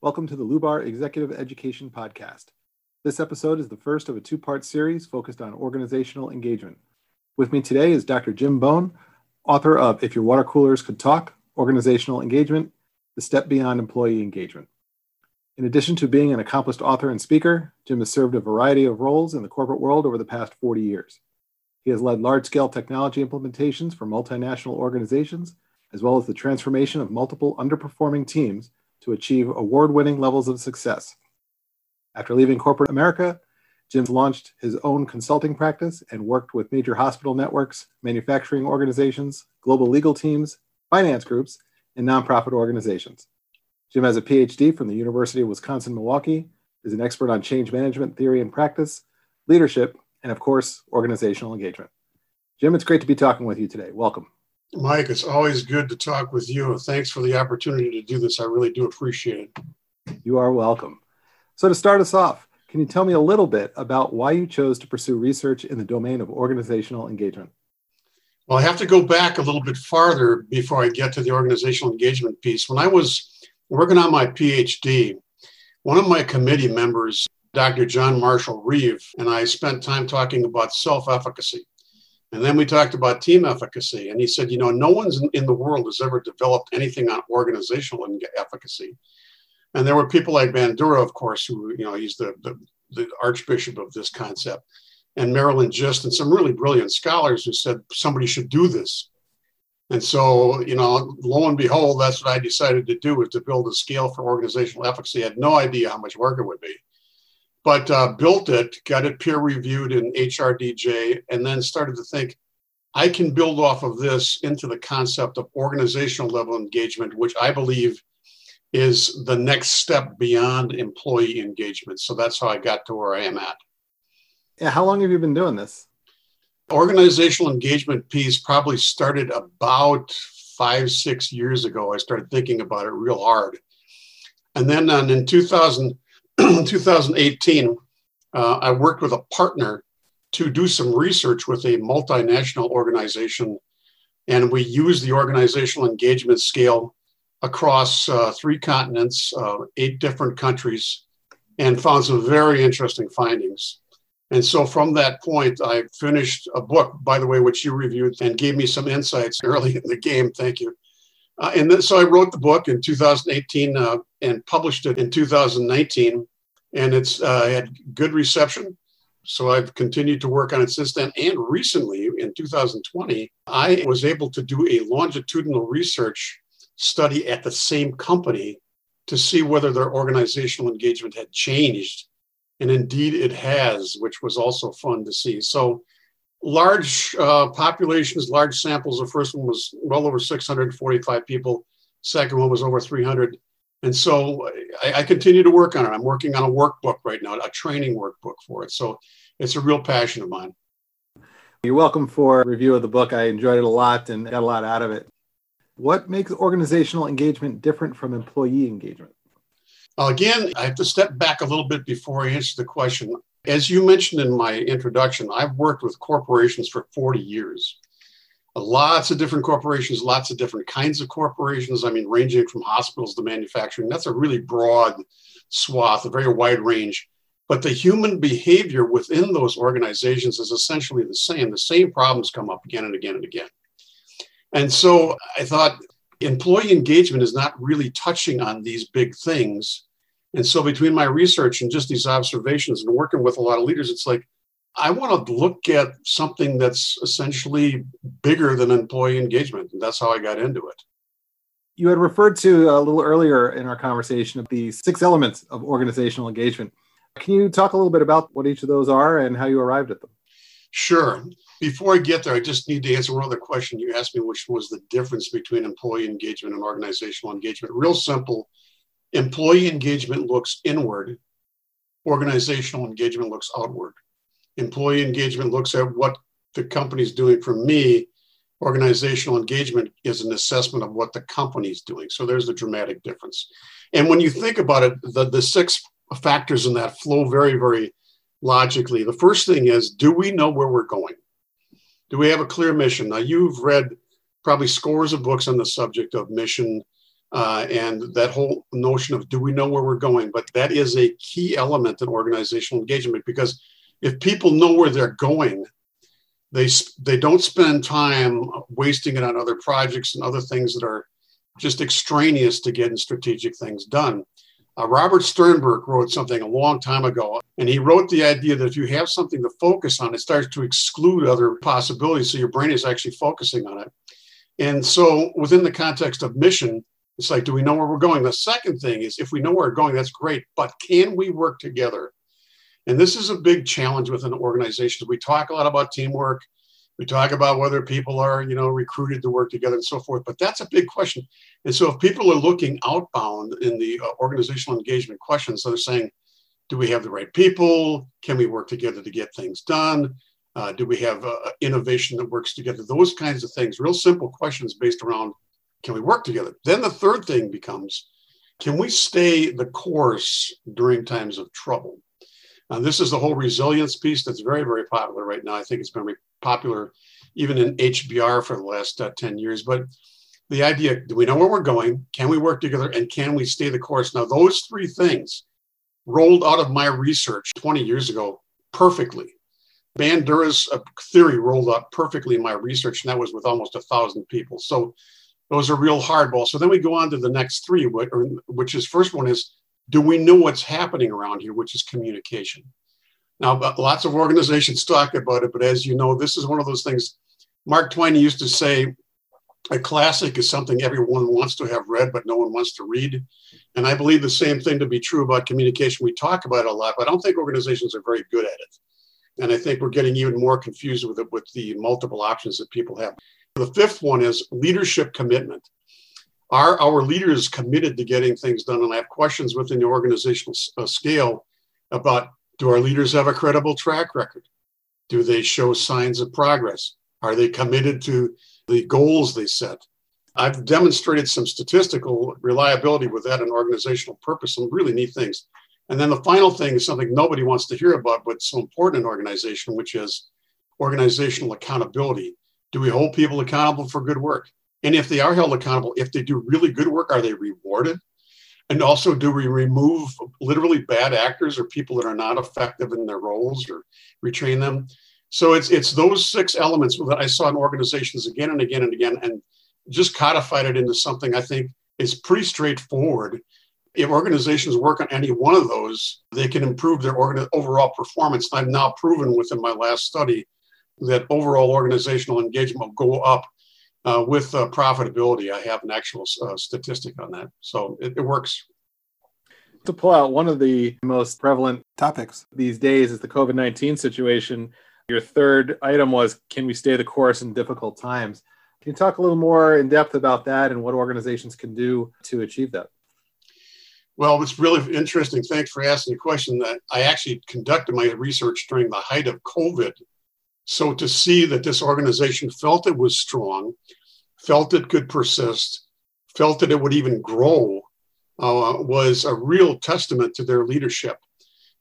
Welcome to the Lubar Executive Education Podcast. This episode is the first of a two part series focused on organizational engagement. With me today is Dr. Jim Bohn, author of If Your Water Coolers Could Talk Organizational Engagement The Step Beyond Employee Engagement. In addition to being an accomplished author and speaker, Jim has served a variety of roles in the corporate world over the past 40 years. He has led large scale technology implementations for multinational organizations, as well as the transformation of multiple underperforming teams to achieve award winning levels of success. After leaving corporate America, Jim launched his own consulting practice and worked with major hospital networks, manufacturing organizations, global legal teams, finance groups, and nonprofit organizations. Jim has a PhD from the University of Wisconsin Milwaukee, is an expert on change management theory and practice, leadership, and of course, organizational engagement. Jim, it's great to be talking with you today. Welcome. Mike, it's always good to talk with you. Thanks for the opportunity to do this. I really do appreciate it. You are welcome. So, to start us off, can you tell me a little bit about why you chose to pursue research in the domain of organizational engagement? Well, I have to go back a little bit farther before I get to the organizational engagement piece. When I was working on my PhD, one of my committee members, Dr. Johnmarshall Reeve, and I spent time talking about self efficacy. And then we talked about team efficacy. And he said, you know, no one's in, the world has ever developed anything on organizational efficacy. And there were people like Bandura, of course, who, you know, he's the, the, the archbishop of this concept, and Marilyn Gist, and some really brilliant scholars who said somebody should do this. And so, you know, lo and behold, that's what I decided to do was to build a scale for organizational efficacy. I had no idea how much work it would be but uh, built it, got it peer reviewed in HRDJ, and then started to think I can build off of this into the concept of organizational level engagement, which I believe is the next step beyond employee engagement. So that's how I got to where I am at. Yeah, how long have you been doing this? Organizational engagement piece probably started about five, six years ago. I started thinking about it real hard. And then um, in 2000, 2018, uh, I worked with a partner to do some research with a multinational organization. And we used the organizational engagement scale across uh, three continents, uh, eight different countries, and found some very interesting findings. And so from that point, I finished a book, by the way, which you reviewed and gave me some insights early in the game. Thank you. Uh, and then, so I wrote the book in 2018 uh, and published it in 2019, and it's uh, had good reception. So I've continued to work on it since then. And recently, in 2020, I was able to do a longitudinal research study at the same company to see whether their organizational engagement had changed. And indeed, it has, which was also fun to see. So large uh, populations, large samples. The first one was well over 645 people. Second one was over 300. And so I, I, continue to work on it. I'm working on a workbook right now, a training workbook for it. So it's a real passion of mine. You're welcome for a review of the book. I enjoyed it a lot and got a lot out of it. What makes organizational engagement different from employee engagement? Again, I have to step back a little bit before I answer the question. As you mentioned in my introduction, I've worked with corporations for 40 years. Lots of different corporations, lots of different kinds of corporations. I mean, ranging from hospitals to manufacturing. That's a really broad swath, a very wide range. But the human behavior within those organizations is essentially the same. The same problems come up again and again and again. And so I thought employee engagement is not really touching on these big things and so, between my research and just these observations and working with a lot of leaders, it's like I want to look at something that's essentially bigger than employee engagement. And that's how I got into it. You had referred to uh, a little earlier in our conversation of the six elements of organizational engagement. Can you talk a little bit about what each of those are and how you arrived at them? Sure. Before I get there, I just need to answer one other question. You asked me which was the difference between employee engagement and organizational engagement. Real simple Employee engagement looks inward, organizational engagement looks outward. Employee engagement looks at what the company's doing for me. Organizational engagement is an assessment of what the company's doing. So there's a dramatic difference. And when you think about it, the, the six factors in that flow very, very logically. The first thing is do we know where we're going? Do we have a clear mission? Now, you've read probably scores of books on the subject of mission, uh, and that whole notion of do we know where we're going? But that is a key element in organizational engagement because if people know where they're going, they they don't spend time wasting it on other projects and other things that are just extraneous to getting strategic things done. Uh, Robert Sternberg wrote something a long time ago, and he wrote the idea that if you have something to focus on, it starts to exclude other possibilities. So your brain is actually focusing on it. And so, within the context of mission, it's like, do we know where we're going? The second thing is, if we know where we're going, that's great, but can we work together? And this is a big challenge within organizations. We talk a lot about teamwork. We talk about whether people are, you know, recruited to work together and so forth, but that's a big question. And so, if people are looking outbound in the uh, organizational engagement questions, they're saying, do we have the right people? Can we work together to get things done? Uh, do we have uh, innovation that works together? Those kinds of things, real simple questions based around can we work together? Then the third thing becomes can we stay the course during times of trouble? And this is the whole resilience piece that's very, very popular right now. I think it's been popular even in HBR for the last uh, 10 years. But the idea do we know where we're going? Can we work together? And can we stay the course? Now, those three things rolled out of my research 20 years ago perfectly. Bandura's uh, theory rolled out perfectly in my research, and that was with almost a thousand people. So those are real hardballs. So then we go on to the next three, which is first one is do we know what's happening around here, which is communication. Now, lots of organizations talk about it, but as you know, this is one of those things. Mark Twain used to say, a classic is something everyone wants to have read, but no one wants to read. And I believe the same thing to be true about communication. We talk about it a lot, but I don't think organizations are very good at it. And I think we're getting even more confused with it with the multiple options that people have. The fifth one is leadership commitment. Are our leaders committed to getting things done? And I have questions within the organizational uh, scale about do our leaders have a credible track record? Do they show signs of progress? Are they committed to the goals they set? I've demonstrated some statistical reliability with that and organizational purpose, some really neat things. And then the final thing is something nobody wants to hear about, but so important in organization, which is organizational accountability. Do we hold people accountable for good work? And if they are held accountable, if they do really good work, are they rewarded? And also, do we remove literally bad actors or people that are not effective in their roles or retrain them? So it's it's those six elements that I saw in organizations again and again and again, and just codified it into something I think is pretty straightforward. If organizations work on any one of those, they can improve their organ- overall performance. I've now proven within my last study that overall organizational engagement will go up uh, with uh, profitability. I have an actual uh, statistic on that. So it, it works. To pull out one of the most prevalent topics these days is the COVID 19 situation. Your third item was Can we stay the course in difficult times? Can you talk a little more in depth about that and what organizations can do to achieve that? Well, it's really interesting. Thanks for asking the question. That I actually conducted my research during the height of COVID so to see that this organization felt it was strong, felt it could persist, felt that it would even grow, uh, was a real testament to their leadership.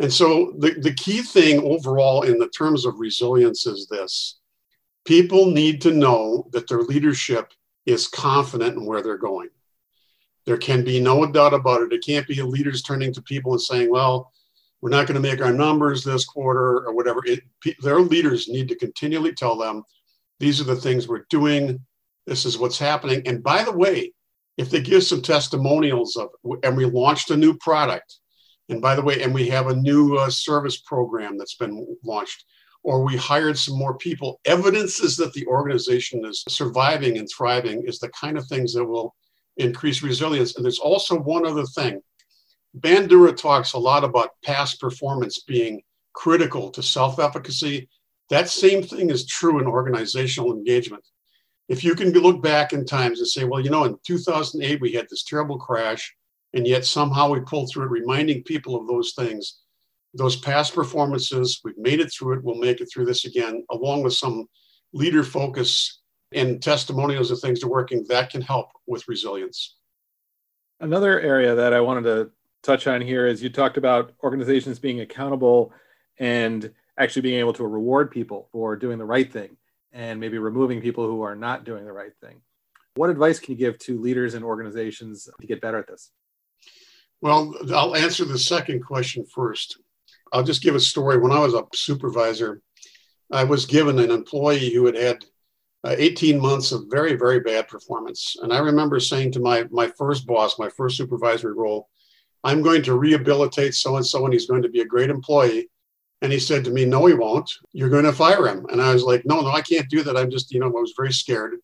And so the, the key thing overall in the terms of resilience is this people need to know that their leadership is confident in where they're going. There can be no doubt about it. It can't be leaders turning to people and saying, well, we're not going to make our numbers this quarter or whatever. It, their leaders need to continually tell them, these are the things we're doing. This is what's happening. And by the way, if they give some testimonials of, and we launched a new product, and by the way, and we have a new uh, service program that's been launched, or we hired some more people, evidences that the organization is surviving and thriving is the kind of things that will increase resilience. And there's also one other thing Bandura talks a lot about past performance being critical to self efficacy. That same thing is true in organizational engagement. If you can look back in times and say, well, you know, in 2008, we had this terrible crash, and yet somehow we pulled through it, reminding people of those things, those past performances, we've made it through it, we'll make it through this again, along with some leader focus and testimonials of things to working, that can help with resilience. Another area that I wanted to touch on here is you talked about organizations being accountable and actually being able to reward people for doing the right thing and maybe removing people who are not doing the right thing. What advice can you give to leaders and organizations to get better at this? Well, I'll answer the second question first. I'll just give a story. When I was a supervisor, I was given an employee who had had uh, 18 months of very, very bad performance. And I remember saying to my, my first boss, my first supervisory role, I'm going to rehabilitate so and so, and he's going to be a great employee. And he said to me, No, he won't. You're going to fire him. And I was like, No, no, I can't do that. I'm just, you know, I was very scared,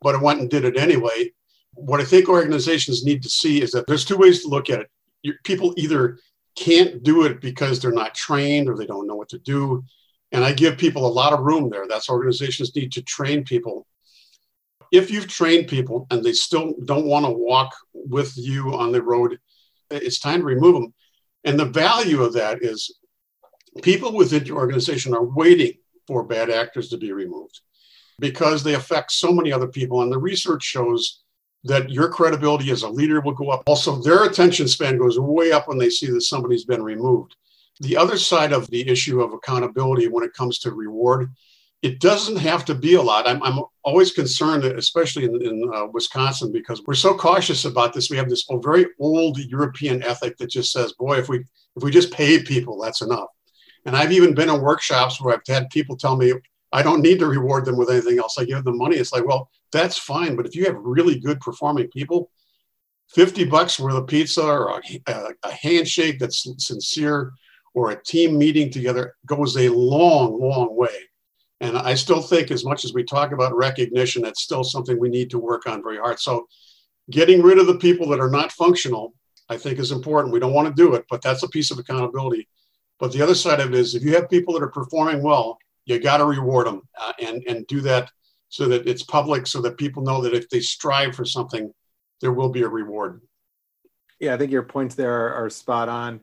but I went and did it anyway. What I think organizations need to see is that there's two ways to look at it. You, people either can't do it because they're not trained or they don't know what to do. And I give people a lot of room there. That's organizations need to train people. If you've trained people and they still don't want to walk with you on the road, it's time to remove them. And the value of that is people within your organization are waiting for bad actors to be removed because they affect so many other people. And the research shows that your credibility as a leader will go up. Also, their attention span goes way up when they see that somebody's been removed. The other side of the issue of accountability when it comes to reward, it doesn't have to be a lot. I'm, I'm always concerned, especially in, in uh, Wisconsin, because we're so cautious about this. We have this very old European ethic that just says, boy, if we if we just pay people, that's enough. And I've even been in workshops where I've had people tell me, I don't need to reward them with anything else. I give them money. It's like, well, that's fine. But if you have really good performing people, 50 bucks worth of pizza or a, a handshake that's sincere or a team meeting together goes a long, long way. And I still think, as much as we talk about recognition, that's still something we need to work on very hard. So, getting rid of the people that are not functional, I think, is important. We don't want to do it, but that's a piece of accountability. But the other side of it is if you have people that are performing well, you got to reward them uh, and, and do that so that it's public, so that people know that if they strive for something, there will be a reward. Yeah, I think your points there are, are spot on.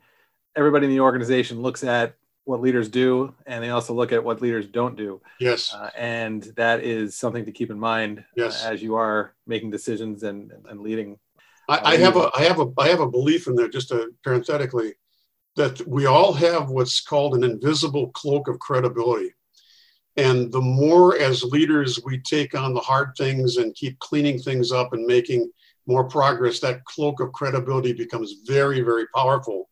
Everybody in the organization looks at what leaders do, and they also look at what leaders don't do. Yes. Uh, and that is something to keep in mind uh, yes. uh, as you are making decisions and, and leading. I, I have a I have a I have a belief in there. Just to, parenthetically, that we all have what's called an invisible cloak of credibility. And the more as leaders we take on the hard things and keep cleaning things up and making more progress, that cloak of credibility becomes very, very powerful.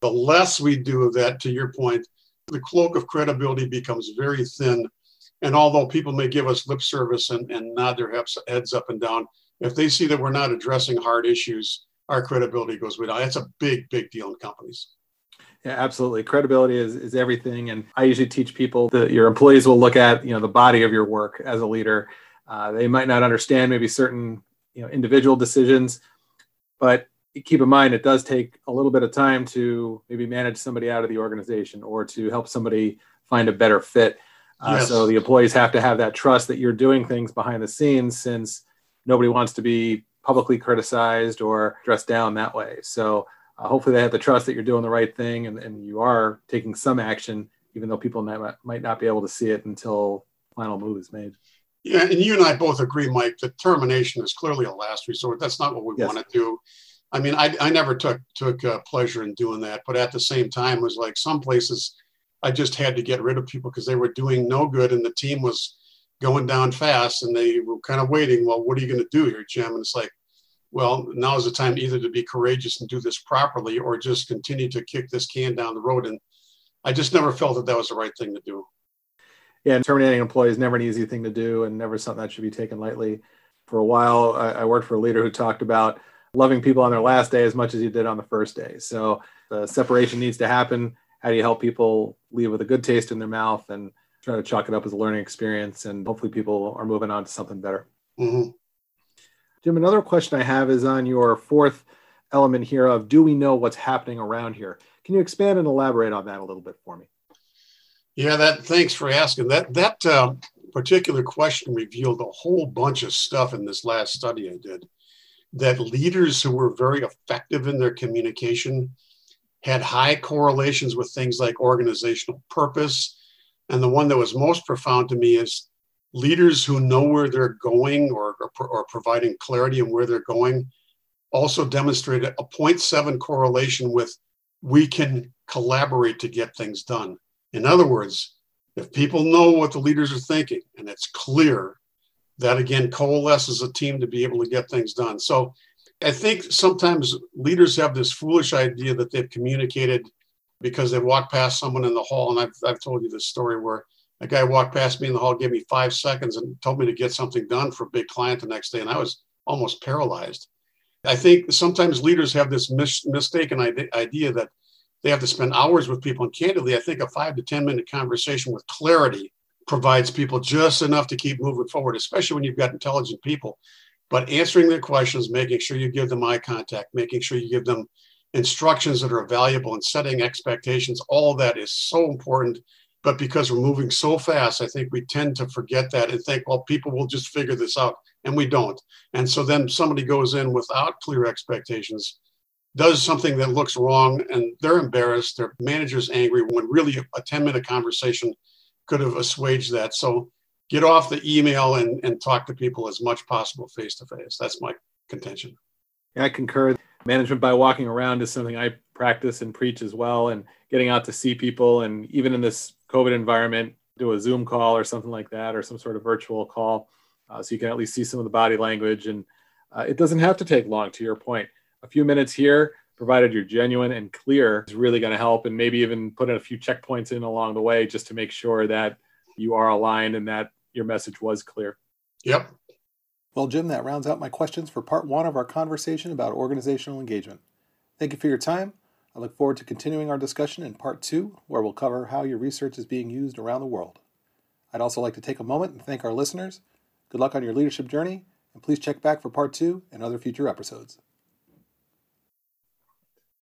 The less we do of that, to your point, the cloak of credibility becomes very thin. And although people may give us lip service and, and nod their heads, up and down, if they see that we're not addressing hard issues, our credibility goes down. That's a big, big deal in companies. Yeah, absolutely. Credibility is, is everything. And I usually teach people that your employees will look at, you know, the body of your work as a leader. Uh, they might not understand maybe certain, you know, individual decisions, but keep in mind it does take a little bit of time to maybe manage somebody out of the organization or to help somebody find a better fit. Uh, yes. So the employees have to have that trust that you're doing things behind the scenes since nobody wants to be publicly criticized or dressed down that way. So uh, hopefully they have the trust that you're doing the right thing and, and you are taking some action, even though people might, might not be able to see it until final move is made. Yeah, and you and I both agree, Mike, that termination is clearly a last resort. That's not what we yes. want to do. I mean, I, I never took took uh, pleasure in doing that, but at the same time, it was like some places I just had to get rid of people because they were doing no good, and the team was going down fast, and they were kind of waiting. Well, what are you going to do here, Jim? And it's like, well, now is the time either to be courageous and do this properly or just continue to kick this can down the road. And I just never felt that that was the right thing to do. Yeah, and terminating employees never an easy thing to do and never something that should be taken lightly. For a while, I, I worked for a leader who talked about loving people on their last day as much as you did on the first day. So the separation needs to happen. How do you help people leave with a good taste in their mouth and try to chalk it up as a learning experience? And hopefully people are moving on to something better. Mm-hmm. Jim, another question I have is on your fourth element here of do we know what's happening around here? Can you expand and elaborate on that a little bit for me? Yeah, that thanks for asking. That that uh, particular question revealed a whole bunch of stuff in this last study I did. That leaders who were very effective in their communication had high correlations with things like organizational purpose. And the one that was most profound to me is leaders who know where they're going or, or, or providing clarity on where they're going also demonstrated a 0.7 correlation with we can collaborate to get things done. In other words, if people know what the leaders are thinking and it's clear, that again coalesces a team to be able to get things done. So I think sometimes leaders have this foolish idea that they've communicated because they walked past someone in the hall. And I've, I've told you this story where a guy walked past me in the hall, gave me five seconds, and told me to get something done for a big client the next day. And I was almost paralyzed. I think sometimes leaders have this mis- mistaken idea that they have to spend hours with people. And candidly, I think a five to 10 minute conversation with clarity provides people just enough to keep moving forward, especially when you've got intelligent people. But answering their questions, making sure you give them eye contact, making sure you give them instructions that are valuable and setting expectations, all that is so important. But because we're moving so fast, I think we tend to forget that and think, well, people will just figure this out. And we don't. And so then somebody goes in without clear expectations, does something that looks wrong, and they're embarrassed. Their manager's angry when really a 10 minute conversation could have assuaged that. So get off the email and, and talk to people as much possible face to face. That's my contention. Yeah, I concur. Management by walking around is something I practice and preach as well, and getting out to see people. And even in this COVID environment, do a Zoom call or something like that, or some sort of virtual call, uh, so you can at least see some of the body language. And uh, it doesn't have to take long. To your point, a few minutes here, provided you're genuine and clear, is really going to help. And maybe even put in a few checkpoints in along the way just to make sure that you are aligned and that your message was clear. Yep. Well, Jim, that rounds out my questions for part one of our conversation about organizational engagement. Thank you for your time. I look forward to continuing our discussion in part two, where we'll cover how your research is being used around the world. I'd also like to take a moment and thank our listeners. Good luck on your leadership journey, and please check back for part two and other future episodes.